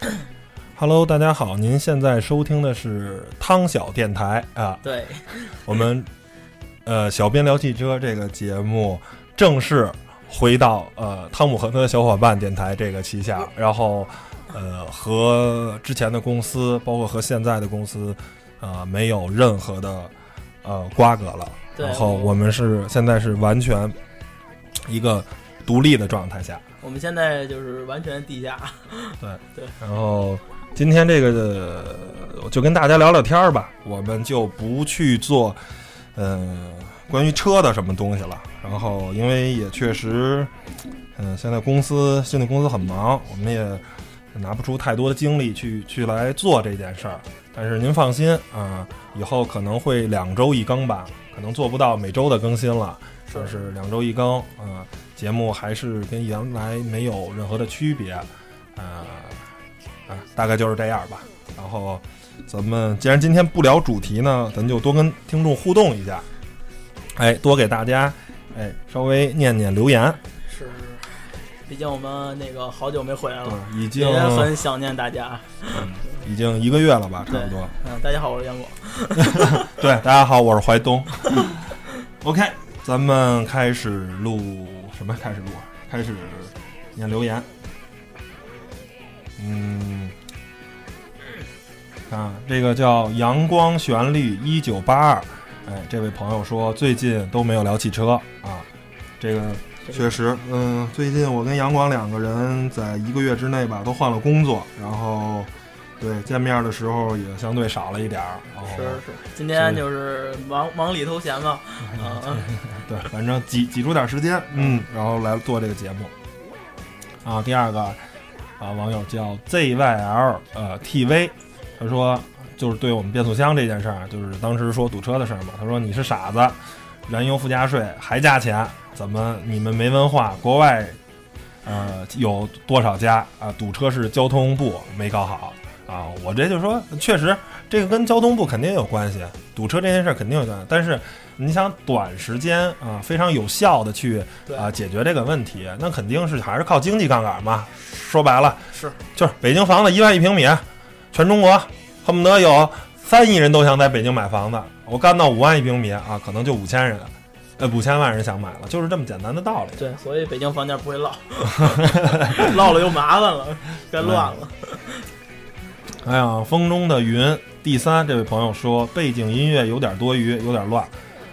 Hello，大家好，您现在收听的是汤小电台啊。对，我们呃，小编聊汽车这个节目正式回到呃汤姆和他的小伙伴电台这个旗下，然后呃和之前的公司，包括和现在的公司，呃没有任何的呃瓜葛了。然后我们是现在是完全一个独立的状态下。我们现在就是完全地下，对 对然后今天这个呃就跟大家聊聊天儿吧，我们就不去做呃关于车的什么东西了。然后因为也确实，嗯、现在公司现在公司很忙，我们也拿不出太多的精力去去来做这件事儿。但是您放心啊、以后可能会两周一更吧，可能做不到每周的更新了，但是两周一更啊、节目还是跟原来没有任何的区别，啊、啊，大概就是这样吧。然后咱们既然今天不聊主题呢，咱就多跟听众互动一下，哎，多给大家哎稍微念念留言。是，毕竟我们那个好久没回来了，已经也很想念大家。嗯已经一个月了吧，差不多。嗯，大家好，我是杨果。对，大家好，我是怀东。OK，咱们开始录什么？开始录啊，开始念留言。嗯，啊，这个叫阳光旋律一九八二，哎，这位朋友说最近都没有聊汽车啊，这个确实，嗯，最近我跟阳光两个人在一个月之内吧，都换了工作，然后对见面的时候也相对少了一点儿，是是，今天就是忙忙里偷闲嘛。啊 对，反正挤挤出点时间，嗯，然后来做这个节目。啊，第二个啊，网友叫 ZYL 呃 TV，他说就是对我们变速箱这件事儿，就是当时说堵车的事儿嘛，他说你是傻子，燃油附加税还加钱，怎么你们没文化？国外呃有多少家啊堵车是交通部没搞好啊？我这就说确实这个跟交通部肯定有关系，堵车这件事儿肯定有关系，但是。你想短时间啊、非常有效的去啊、解决这个问题，那肯定是还是靠经济杠杆嘛。说白了是就是北京房子一万一平米，全中国恨不得有三亿人都想在北京买房子，我干到五万一平米啊，可能就五千人，呃五千万人想买了，就是这么简单的道理。对，所以北京房价不会落，落了又麻烦了，该乱了。哎呀，风中的云第三这位朋友说背景音乐有点多余，有点乱。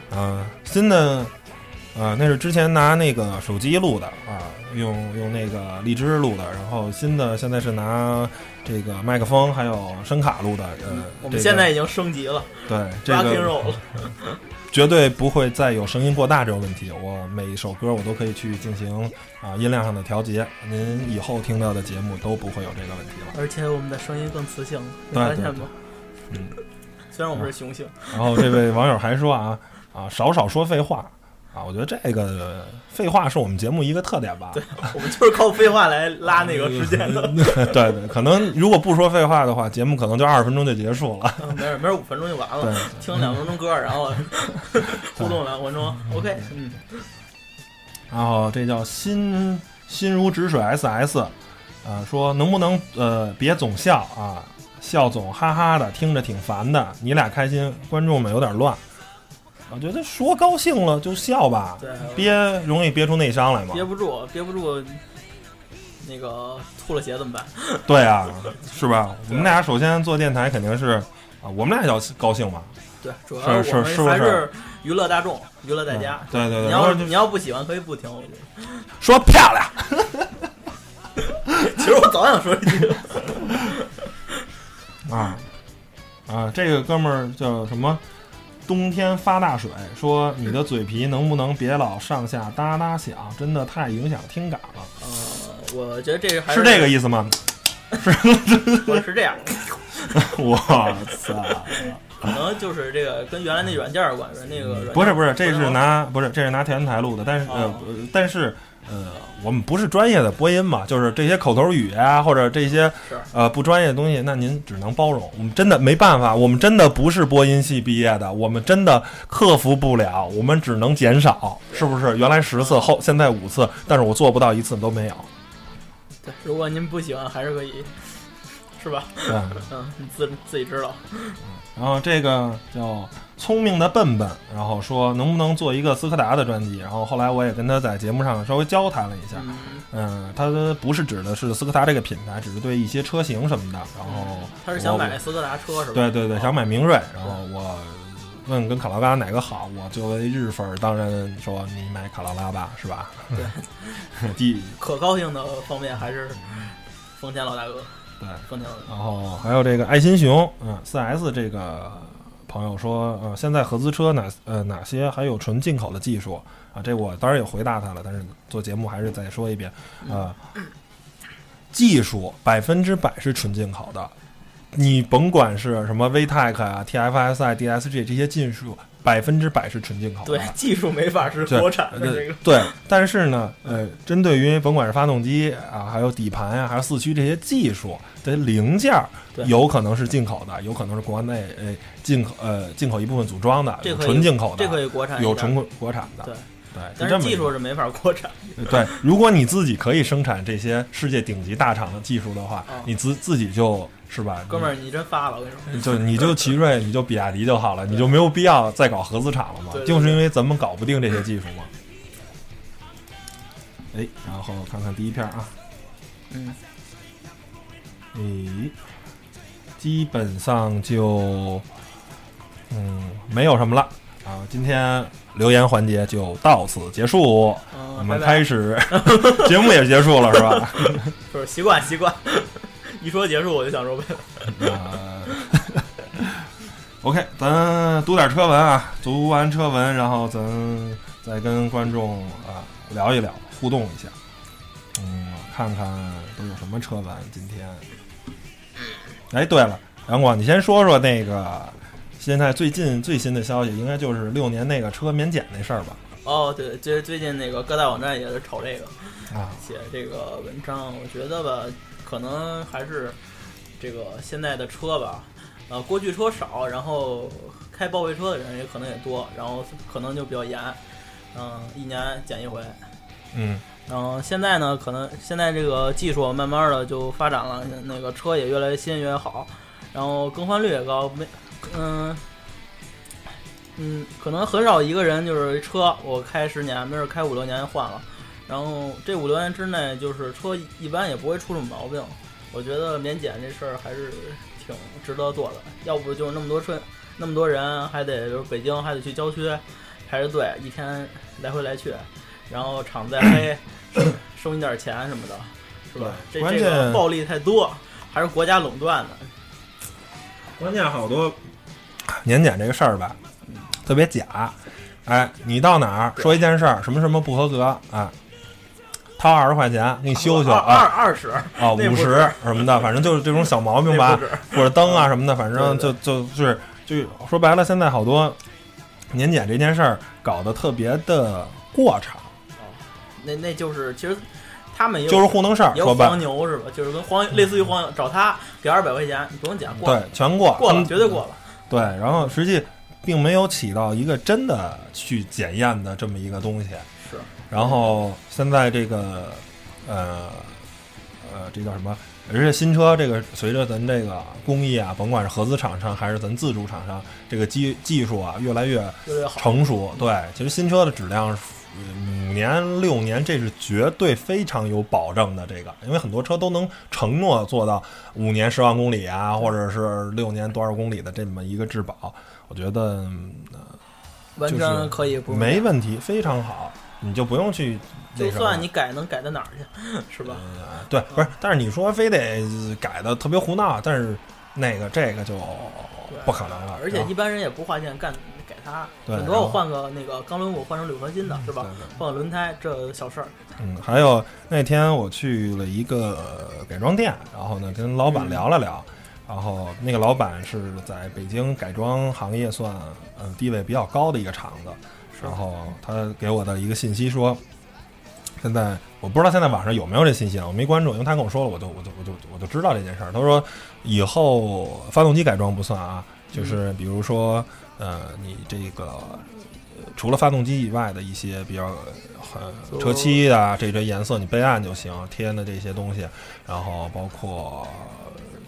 啊、新的啊、那是之前拿那个手机录的啊，用用那个荔枝录的，然后新的现在是拿这个麦克风还有声卡录的。呃，我们现在已经升级了 对这，rock and 个 roll 了。绝对不会再有声音过大这个问题。我每一首歌我都可以去进行啊音量上的调节，您以后听到的节目都不会有这个问题了。而且我们的声音更磁性，你对发现吗？嗯。虽然我们是雄性，然后这位网友还说啊啊，少少说废话啊，我觉得这个废话是我们节目一个特点吧。对 我们就是靠废话来拉那个时间的。对对，可能如果不说废话的话，节目可能就二十分钟就结束了。嗯没事没事，五分钟就完了。听两分钟歌，然后互动两分钟，OK，嗯，然后这叫心心如止水 SS，啊，说能不能呃别总笑啊，笑总哈哈的，听着挺烦的。你俩开心，观众们有点乱。我觉得说高兴了就笑吧，对，憋容易憋出内伤来嘛。憋不住，憋不住，那个吐了血怎么办？对啊，是吧？我们俩首先做电台肯定是啊，我们俩要高兴嘛。对，主要是我是还是娱乐大众，娱乐大家。对对对，你要你要不喜欢可以不听，我觉得。说漂亮，其实我早想说一句，啊啊，这个哥们儿叫什么？冬天发大水，说你的嘴皮能不能别老上下哒哒响，真的太影响听感了，呃，我觉得这个还是这个意思吗？我 是这样，我操！可能就是这个跟原来那软件有关系，那个软件不是不是，这是拿不是这是拿调音台录的，但是呃但是呃我们不是专业的播音嘛，就是这些口头语啊或者这些是呃不专业的东西，那您只能包容。我们真的没办法，我们真的不是播音系毕业的，我们真的克服不了，我们只能减少，是不是？原来十次后现在五次，但是我做不到一次都没有。对，如果您不喜欢，还是可以是吧？对，嗯，你自自己知道。然后这个叫聪明的笨笨，然后说能不能做一个斯柯达的专辑，然后后来我也跟他在节目上稍微交谈了一下，嗯，嗯，他不是指的是斯柯达这个品牌，只是对一些车型什么的，然后他是想买斯柯达车是吧？对对对，哦。想买明锐，然后我问跟卡罗拉哪个好，我作为日粉儿，当然说你买卡罗拉吧，是吧？对，第可高兴的方面还是丰田老大哥，对，丰田老大哥。然后还有这个爱心熊，嗯四 S 这个朋友说，呃，现在合资车哪呃哪些还有纯进口的技术？啊？这我当然也回答他了，但是做节目还是再说一遍，呃，技术百分之百是纯进口的，你甭管是什么 VTEC 啊、TFSI、DSG 这些技术，百分之百是纯进口的。对，技术没法是国产的这个。对，但是呢，呃，针对于甭管是发动机啊，还有底盘呀、还有四驱这些技术的零件儿，有可能是进口的，有可能是国内呃进口呃进口一部分组装的，纯进口的，这可以国产，有纯国国产的，对对，但是技术是没法国产。对，如果你自己可以生产这些世界顶级大厂的技术的话，啊你自自己就是吧，哥们儿，你真发了，我跟你说。就你就奇瑞，你就比亚迪就好了，你就没有必要再搞合资厂了嘛。对对就是因为咱们搞不定这些技术嘛。哎，然后看看第一片啊，嗯，诶，基本上就嗯没有什么了啊。今天留言环节就到此结束，嗯我们开始 节目也结束了是吧？就是习惯习惯，一说结束我就想说拜拜。呃 OK，咱读点车文啊，读完车文，然后咱再跟观众啊聊一聊，互动一下。嗯，看看都有什么车文今天。哎，对了，杨广，你先说说那个现在最近最新的消息，应该就是六年那个车免检那事儿吧？哦，对，最最近那个各大网站也是炒这个，啊，写这个文章，我觉得吧，可能还是这个现在的车吧，呃，过去车少，然后开报废车的人也可能也多，然后可能就比较严，嗯、一年检一回。嗯。然后现在呢，可能现在这个技术慢慢的就发展了，那个车也越来越新越好，然后更换率也高，没，嗯。嗯，可能很少一个人就是车，我开十年，没准开五六年换了，然后这五六年之内，就是车一般也不会出什么毛病。我觉得免检这事儿还是挺值得做的，要不就是那么多车，那么多人还得就是北京还得去郊区排着队，一天来回来去，然后厂再黑，收收你点钱什么的，是吧？这这个暴利太多，还是国家垄断的。关键好多年检这个事儿吧，特别假。哎，你到哪儿说一件事儿，什么什么不合格啊？掏二十块钱给你修修二二啊二十，啊，五十什么的，反正就是这种小毛病吧或者灯啊什么的，反正就就就是就说白了，现在好多年检这件事儿搞得特别的过场，那那就是其实他们就是糊弄事儿。说白黄牛是吧？就是跟黄类似于黄牛，找他给二百块钱，你不用讲，过对，全过过了，嗯绝对过了。对，然后实际并没有起到一个真的去检验的这么一个东西。是，然后现在这个呃呃，这叫什么？而且新车这个随着咱这个工艺啊，甭管是合资厂商还是咱自主厂商，这个技技术啊越来越。成熟。对，其实新车的质量是五年六年，这是绝对非常有保证的。这个，因为很多车都能承诺做到五年十万公里啊，或者是六年多少公里的这么一个质保，我觉得嗯完全可以不没问题，非常好，你就不用去那就算你改能改到哪儿去，是吧？对，不是，但是你说非得改的特别胡闹，但是那个这个就不可能了。而且一般人也不花钱干改很多我换个那个钢轮毂换成铝合金的，是吧？换个轮胎这小事儿，嗯，还有那天我去了一个改装店，然后呢跟老板聊了聊，然后那个老板是在北京改装行业算呃地位比较高的一个厂子，然后他给我的一个信息说，现在我不知道现在网上有没有这信息啊，我没关注，因为他跟我说了，我就我就我就我就知道这件事儿。他说以后发动机改装不算啊，就是比如说呃你这个。呃除了发动机以外的一些比较呃车漆啊，这些颜色你备案就行，贴的这些东西，然后包括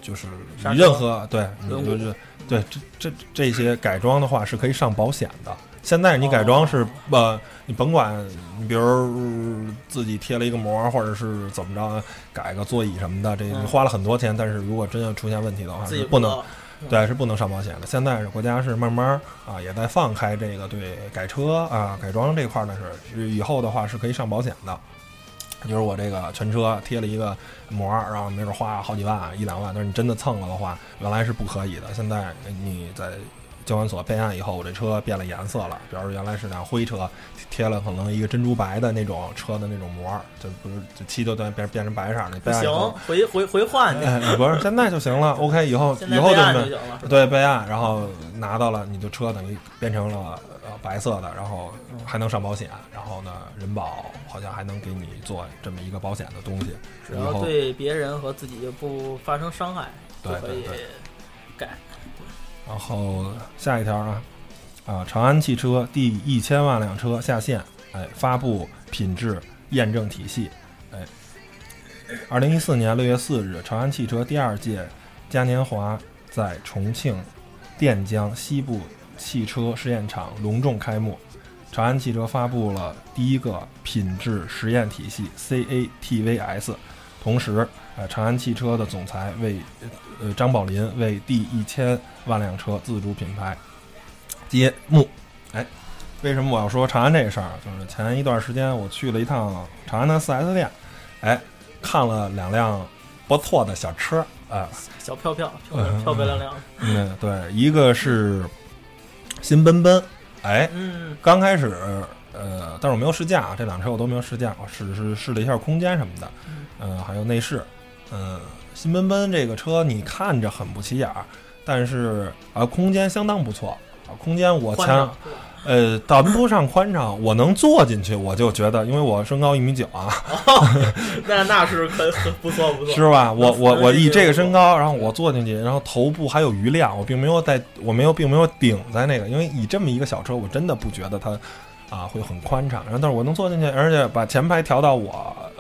就是你任何对，你就是对这这这些改装的话是可以上保险的。现在你改装是、呃，你甭管你比如呃自己贴了一个膜，或者是怎么着改个座椅什么的，这花了很多钱，但是如果真要出现问题的话，自己是不能对，是不能上保险的。现在是国家是慢慢啊，也在放开这个对改车啊、改装这块儿呢是以后的话是可以上保险的。就是我这个全车贴了一个膜，然后没准花好几万、一两万，但是你真的蹭了的话，原来是不可以的。现在你在交管所备案以后，我这车变了颜色了，比方说原来是辆灰车，贴了可能一个珍珠白的那种车的那种膜，就不是就漆就变变变成白色儿的，不备案行，回回回换去，哎，不是，现在就行了。OK，以后 以后就就行了。对备案，然后拿到了，你的车等于变成了呃白色的，然后还能上保险，然后呢，人保好像还能给你做这么一个保险的东西。只要对别人和自己不发生伤害，就可以对对对改。然后下一条啊啊，长安汽车第一千万辆车下线，哎，发布品质验证体系，哎，二零一四年六月四日，长安汽车第二届嘉年华在重庆垫江西部汽车试验场隆重开幕。长安汽车发布了第一个品质实验体系 CATVS，同时，呃，长安汽车的总裁为呃张宝林为第一千万辆车自主品牌。揭幕。哎，为什么我要说长安这个事儿？就是前一段时间我去了一趟长安的四 S 店，哎，看了两辆不错的小车啊，小飘飘漂亮嗯。漂漂亮亮，嗯，对，一个是新奔奔，哎，嗯，刚开始，呃，但是我没有试驾啊，这两车我都没有试驾，我试是试了一下空间什么的，嗯、还有内饰，嗯、新奔奔这个车你看着很不起眼儿，但是啊、空间相当不错啊，空间我前宽敞呃谈不上宽敞，我能坐进去，我就觉得，因为我身高一米九啊，那那是很很不错不错，是吧？我我我以这个身高，然后我坐进去，然后头部还有余量，我并没有在，我没有并没有顶在那个，因为以这么一个小车，我真的不觉得它啊会很宽敞。然后但是我能坐进去，而且把前排调到我呃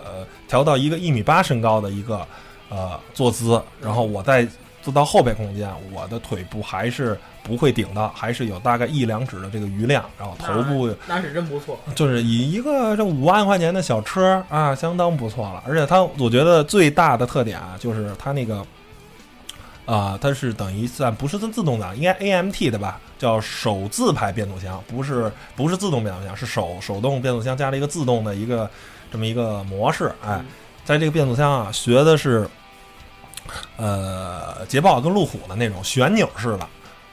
调到一个一米八身高的一个呃坐姿，然后我再坐到后排空间，我的腿部还是不会顶到，还是有大概一两指的这个余量，然后头部。那是真不错，就是以一个这五万块钱的小车啊，相当不错了。而且它，我觉得最大的特点啊，就是它那个，啊、它是等于算不是自自动挡，应该 AMT 的吧，叫手自排变速箱，不是不是自动变速箱，是手手动变速箱加了一个自动的一个这么一个模式。哎嗯，在这个变速箱啊，学的是，呃，捷豹跟路虎的那种旋钮式的，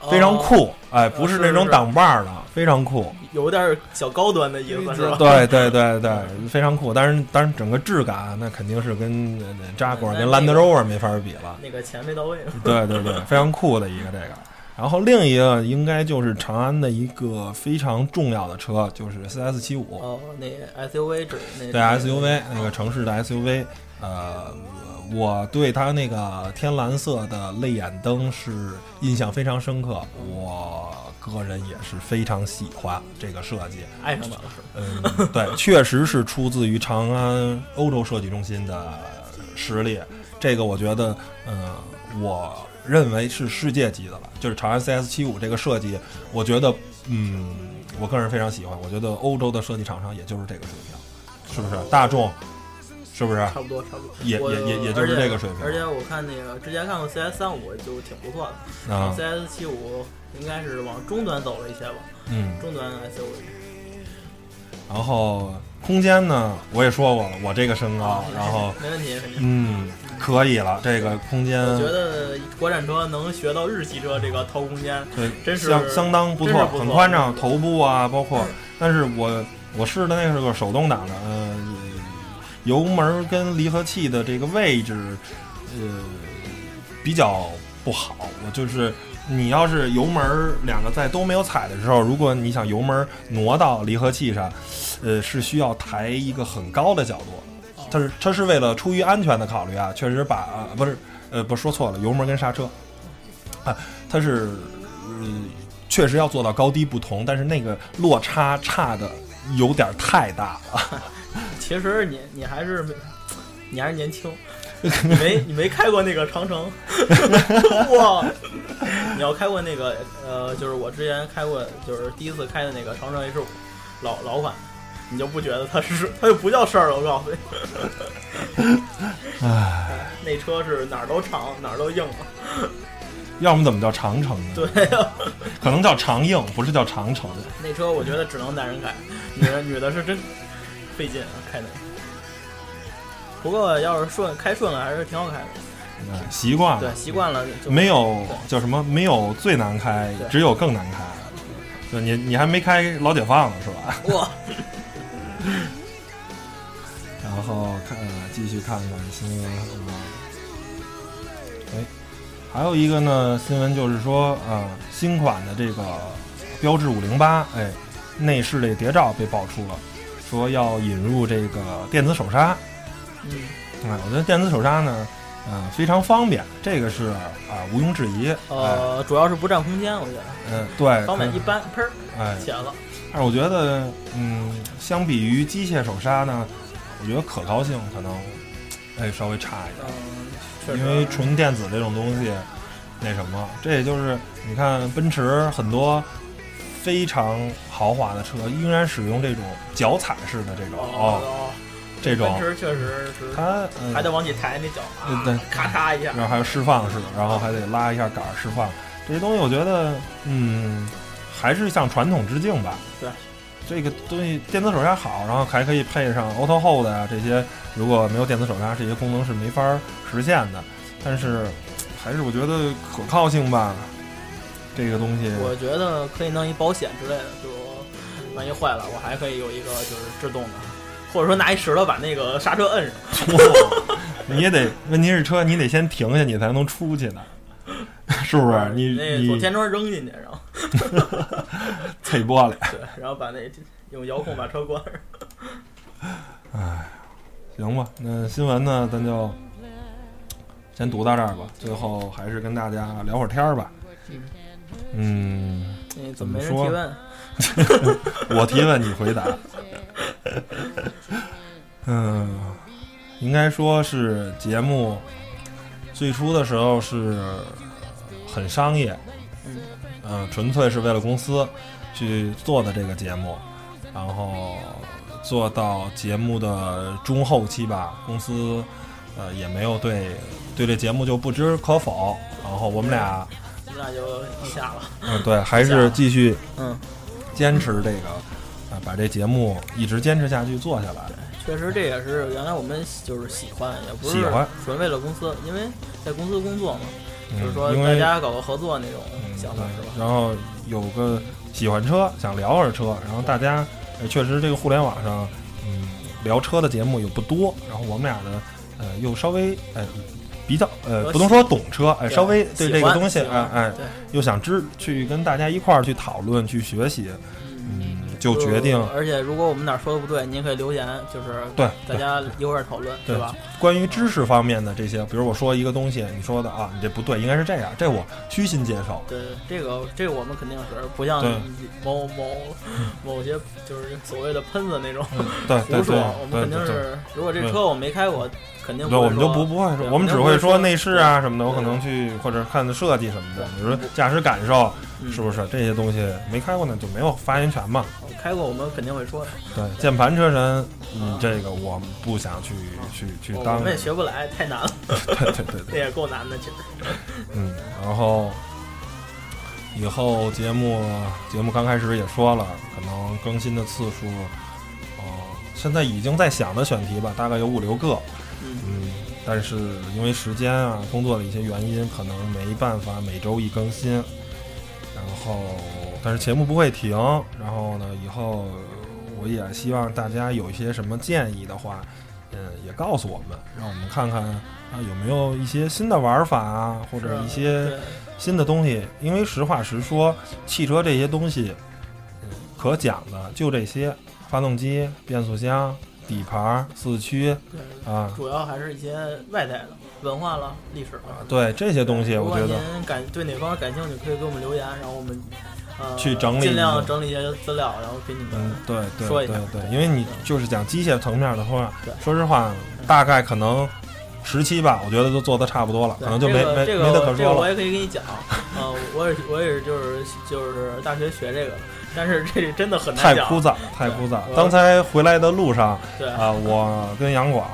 非常哦，酷。哎，不是那种挡把儿的，非常酷。有点小高端的意思是吧？对对对对，非常酷。但是但是整个质感那肯定是跟呃扎果跟 Land Rover 没法比了。那个钱没到位，对对对，非常酷的一个这个。然后另一个应该就是长安的一个非常重要的车，就是 CS 七五。哦，那 SUV 指那对 SUV 那个城市的 SUV，呃，我对它那个天蓝色的泪眼灯是印象非常深刻，我个人也是非常喜欢这个设计。爱上它了是？嗯，对，确实是出自于长安欧洲设计中心的实力。这个我觉得，嗯，我认为是世界级的了。就是长安 CS 七五这个设计，我觉得，嗯，我个人非常喜欢。我觉得欧洲的设计厂商也就是这个水平，是不是？大众，是不是？差不多差不多，也也也也就是这个水平而且我看那个之前看过 CS 三五就挺不错的、啊，CS 七五应该是往中端走了一些吧，嗯。中端 SUV。然后空间呢，我也说过了，我这个身高，然后没问题。嗯，可以了，这个空间。我觉得国产车能学到日系车这个掏空间，对，真是相相当不错，不错很宽敞，头部啊，包括，但是我我试的那是个手动挡的，呃，油门跟离合器的这个位置，呃，比较不好。我就是你要是油门两个在都没有踩的时候，如果你想油门挪到离合器上，呃，是需要抬一个很高的角度。它是它是为了出于安全的考虑啊，确实把、啊、不是呃不说错了，油门跟刹车啊，它是呃确实要做到高低不同，但是那个落差差的有点太大了。其实你你还是你还是年轻，你没你没开过那个长城？哇！你要开过那个呃，就是我之前开过，就是第一次开的那个长城 H 五，老老款，你就不觉得它是它就不叫事儿了？我告诉你。唉，那车是哪儿都长，哪儿都硬。要么怎么叫长城呢？对 呀，可能叫长硬，不是叫长城。那车我觉得只能男人开，女人女的是真费劲啊，开的。不过要是顺开顺了，还是挺好开的。习惯了，对，习惯了。没有叫什么？没有最难开，只有更难开。对你你还没开老解放呢，是吧？哇！然后看，继续看看新闻。哎，还有一个呢，新闻就是说啊，新款的这个标致五零八，哎，内饰这谍照被爆出了，说要引入这个电子手刹。嗯，啊，我觉得电子手刹呢，呃，非常方便，这个是啊，毋庸置疑。呃，主要是不占空间，我觉得。嗯，对，方便一般，砰，哎，了。但是我觉得，嗯，相比于机械手刹呢，我觉得可靠性可能，哎，稍微差一点。嗯，因为纯电子这种东西，那什么，这也就是你看奔驰很多非常豪华的车，依然使用这种脚踩式的这种哦。这种奔驰确实是，它还得往起抬那脚啊，对，咔嚓一下，然后还有释放式的，然后还得拉一下杆释放。这些东西我觉得，嗯，还是向传统致敬吧。对，这个东西电子手刹好，然后还可以配上 Auto Hold 啊这些。如果没有电子手刹，这些功能是没法实现的。但是，还是我觉得可靠性吧，这个东西，我觉得可以弄一保险之类的，就万一坏了，我还可以有一个就是制动的。或者说拿一石头把那个刹车摁上，你也得，问题是车你得先停下，你才能出去呢，是不是？你你从天窗扔进去，碎玻璃，对，然后把那用遥控把车关上。哎，行吧，那新闻呢，咱就先读到这儿吧。最后还是跟大家聊会儿天儿吧。嗯，怎么说？我提问，你回答。嗯，应该说是节目最初的时候是很商业，嗯，纯粹是为了公司去做的这个节目，然后做到节目的中后期吧，公司呃也没有对对这节目就不知可否，然后我们俩我们俩就一下了，嗯，对，还是继续嗯坚持这个。啊，把这节目一直坚持下去，做下来。确实，这也是原来我们就是喜欢，也不是喜欢纯为了公司，因为在公司工作嘛，就是说大家搞个合作那种想法是吧？然后有个喜欢车，想聊会儿车，然后大家确实这个互联网上，嗯，聊车的节目也不多，然后我们俩呢，呃，又稍微呃比较呃不能说懂车，哎，稍微对这个东西哎哎，又想知去跟大家一块儿去讨论去学习。就决定，而且如果我们哪说的不对，您可以留言，就是对大家一块儿讨论，对吧？关于知识方面的这些，比如我说一个东西，你说的啊，你这不对，应该是这样，这我虚心接受。对，这个这个我们肯定是不像某某 某些就是所谓的喷子那种胡说，我们肯定是如果这车我没开过。肯定不，我们就不不会说，我们只会说内饰啊什么的，我可能去或者看的设计什么的。比如说驾驶感受，是不是这些东西没开过呢，就没有发言权嘛？开过我们肯定会说的。对，键盘车神，嗯，这个我不想去去去当。我们也学不来，太难了。对 对对，那也够难的，其实。嗯，然后以后节目节目刚开始也说了，可能更新的次数，哦，现在已经在想的选题吧，大概有五六个。嗯，但是因为时间啊，工作的一些原因，可能没办法每周一更新。然后，但是节目不会停。然后呢，以后我也希望大家有一些什么建议的话，嗯，也告诉我们，让我们看看啊有没有一些新的玩法啊，或者一些新的东西。因为实话实说，汽车这些东西，嗯，可讲的就这些：发动机、变速箱。底盘、四驱，啊，主要还是一些外在的文化了、历史了。对这些东西，我觉得您感对哪方面感兴趣，可以给我们留言，然后我们呃去整理，尽量整理一些资料，然后给你们对说一下。对对，因为你就是讲机械层面的话，说实话，大概可能十期吧，我觉得都做的差不多了，可能就没没没得可说了。这个我也可以给你讲，呃，我 也我也是就是就是大学学这个，但是这真的很难，太枯燥，太枯燥。刚才回来的路上，对啊，我跟杨广，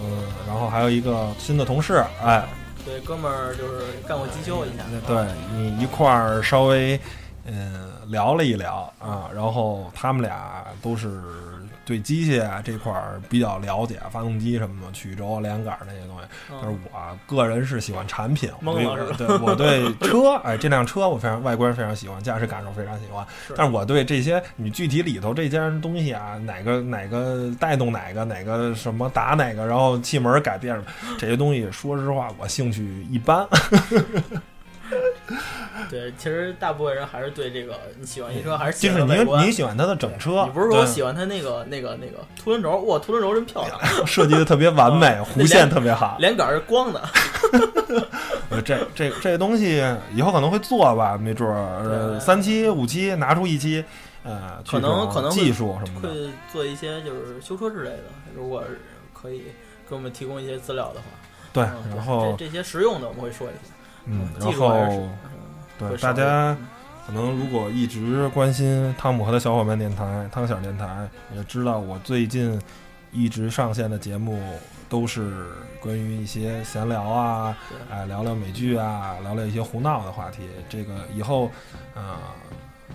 嗯，然后还有一个新的同事，哎，对，哥们儿就是干过机修一下，对你一块儿稍微嗯聊了一聊啊，然后他们俩都是。对机械啊这块儿比较了解，发动机什么的，曲轴、连杆那些东西。但是我个人是喜欢产品，对，我对 车，哎，这辆车我非常外观非常喜欢，驾驶感受非常喜欢。但是我对这些你具体里头这件东西啊，哪个哪个带动哪个，哪个什么打哪个，然后气门改变了这些东西，说实话我兴趣一般。对，其实大部分人还是对这个你喜欢一车还是就是您您喜欢它的整车，你不是说喜欢它那个那个那个凸轮轴，哇，凸轮轴真漂亮，设计的特别完美，弧线特别好，连杆是光的。呃，这这这个东西以后可能会做吧，没准儿三期五期拿出一期，呃，可能可能技术什么的，会做一些就是修车之类的，如果可以给我们提供一些资料的话，对，然后这些实用的我们会说一下，嗯，然后。对大家，可能如果一直关心汤姆和他小伙伴电台、汤小电台，也知道我最近一直上线的节目都是关于一些闲聊啊，哎，聊聊美剧啊，聊聊一些胡闹的话题。这个以后，呃，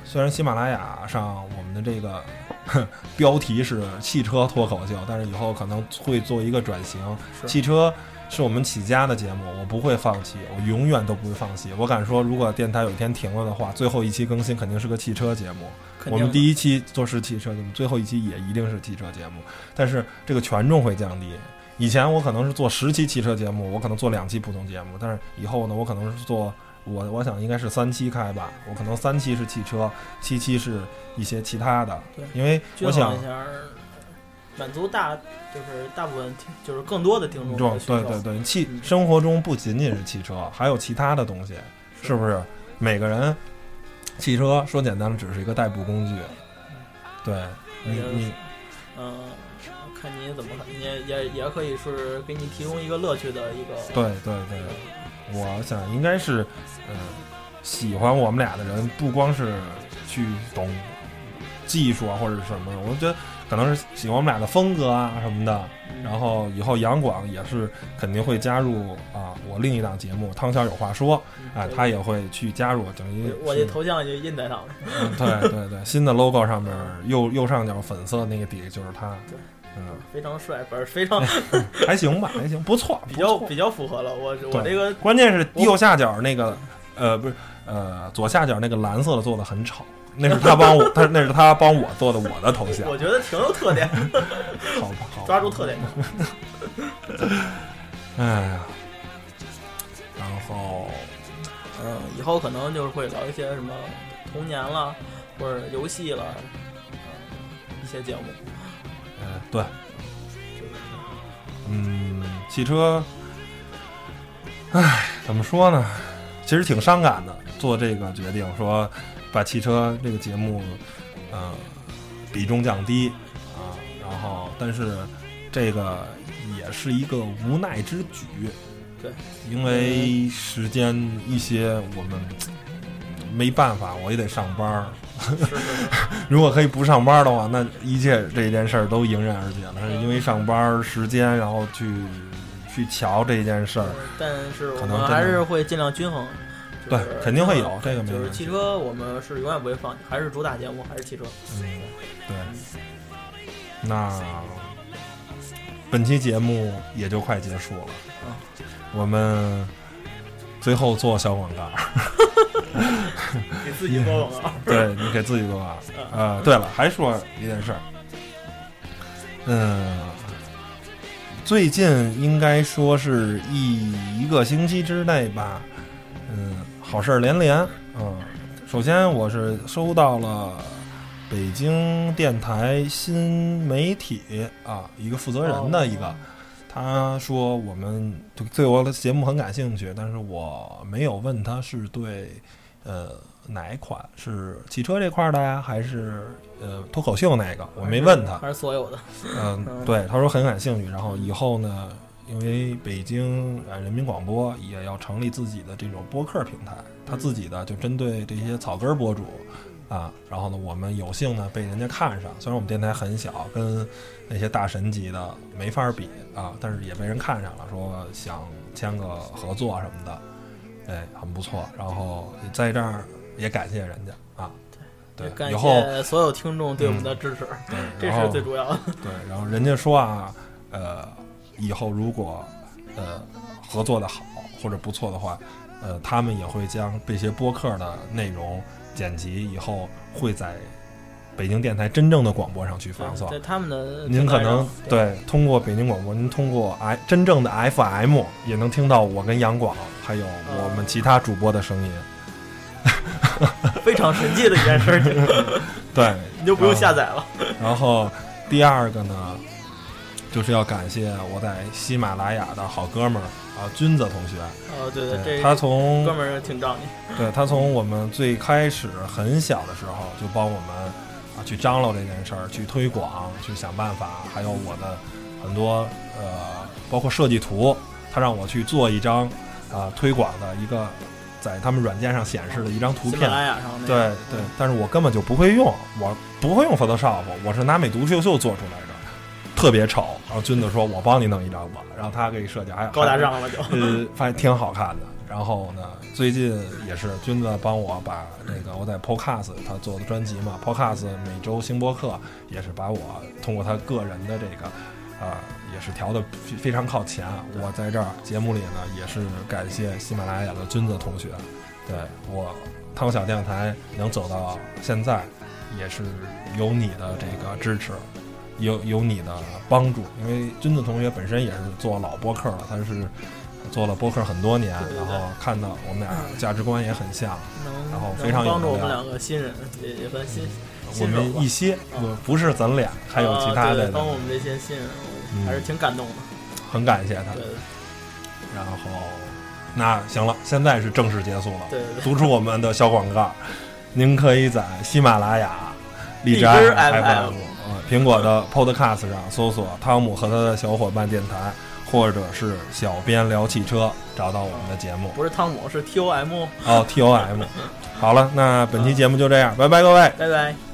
虽然喜马拉雅上我们的这个 标题是汽车脱口秀，但是以后可能会做一个转型，汽车。是我们起家的节目，我不会放弃，我永远都不会放弃。我敢说，如果电台有一天停了的话，最后一期更新肯定是个汽车节目。我们第一期做是汽车节目，最后一期也一定是汽车节目。但是这个权重会降低。以前我可能是做十期汽车节目，我可能做两期普通节目。但是以后呢，我可能是做我我想应该是三期开吧。我可能三期是汽车，七期是一些其他的。对，因为我想。满足大就是大部分听就是更多的听众对对对，汽生活中不仅仅是汽车，还有其他的东西，是不是？每个人汽车说简单了，只是一个代步工具。对，你你嗯，看你怎么看，也也也可以是给你提供一个乐趣的一个。对对对，我想应该是嗯，喜欢我们俩的人不光是去懂技术啊或者是什么，我觉得。可能是喜欢我们俩的风格啊什么的，然后以后杨广也是肯定会加入啊，我另一档节目《汤小有话说》，啊，他也会去加入，等于我这头像就印在上面。对对对，新的 logo 上面右右上角粉色那个底就是他，嗯，非常帅，不是非常 还行吧，还行，不错，比较比较符合了。我我这个关键是右下角那个呃不是呃左下角那个蓝色的做的很丑。那是他帮我，他那是他帮我做的我的头像。我觉得挺有特点。好吧，好，抓住特点。哎呀，然后，嗯，以后可能就是会聊一些什么童年了，或者游戏了，一些节目。嗯，对。嗯，汽车，唉，怎么说呢？其实挺伤感的，做这个决定说。把汽车这个节目，呃，比重降低啊，然后，但是这个也是一个无奈之举，对，因为时间一些我们没办法，我也得上班儿。如果可以不上班的话，那一切这件事儿都迎刃而解了。因为上班时间，然后去去瞧这件事儿，但是我们还是会尽量均衡。对，肯定会有这个。就是汽车，我们是永远不会放弃，还是主打节目，还是汽车。嗯，对。那本期节目也就快结束了。嗯，我们最后做小广告。给自己做广告。对你给自己做广告。呃，对了，还说一件事儿。嗯，最近应该说是一一个星期之内吧。嗯。好事儿连连，嗯，首先我是收到了北京电台新媒体啊一个负责人的一个，他说我们对我的节目很感兴趣，但是我没有问他是对呃哪一款是汽车这块的呀，还是呃脱口秀那个，我没问他，还是所有的，嗯，对，他说很感兴趣，然后以后呢因为北京呃人民广播也要成立自己的这种播客平台，他自己的就针对这些草根博主啊，然后呢，我们有幸呢被人家看上，虽然我们电台很小，跟那些大神级的没法比啊，但是也被人看上了，说想签个合作什么的，哎，很不错。然后在这儿也感谢人家啊，对，感谢所有听众对我们的支持，对，这是最主要的。对，然后人家说啊，呃，以后如果呃合作的好或者不错的话，呃，他们也会将这些播客的内容剪辑以后会在北京电台真正的广播上去放送对。他们的您可能对通过北京广播，您通过 i 真正的 FM 也能听到我跟杨广还有我们其他主播的声音。非常神奇的一件事情，对，你就不用下载了。然后第二个呢，就是要感谢我在喜马拉雅的好哥们儿啊，君子同学。哦，对对，对他从哥们儿挺仗义。对他从我们最开始很小的时候就帮我们啊去张罗这件事儿，去推广，去想办法，还有我的很多呃，包括设计图，他让我去做一张啊推广的一个在他们软件上显示的一张图片。对，对，但是我根本就不会用，我不会用 Photoshop，我是拿美图秀秀做出来的，特别丑。然后君子说：“我帮你弄一张吧。”然后他给你设计，还高大上了就。呃，发现挺好看的。然后呢，最近也是君子帮我把那个我在 Podcast 他做的专辑嘛，Podcast 每周新播客也是把我通过他个人的这个啊、也是调的非非常靠前。我在这儿节目里呢，也是感谢喜马拉雅的君子同学，对我汤小电台能走到现在，也是有你的这个支持。有有你的帮助，因为君子同学本身也是做老播客了，他是做了播客很多年，然后看到我们俩价值观也很像，然后非常有帮助我们两个新人，也也算新我们一些不不是咱俩，还有其他的，帮我们这些新人，嗯还是挺感动的。很感谢他然后那行了，现在是正式结束了。读出 我们的小广告，您可以在喜马拉雅、荔枝 FM、苹果的 Podcast 上搜索“汤姆和他的小伙伴电台”，或者是“小编聊汽车”，找到我们的节目。不是汤姆，是 T O M。哦，T O M。好了，那本期节目就这样，拜拜，各位。拜拜。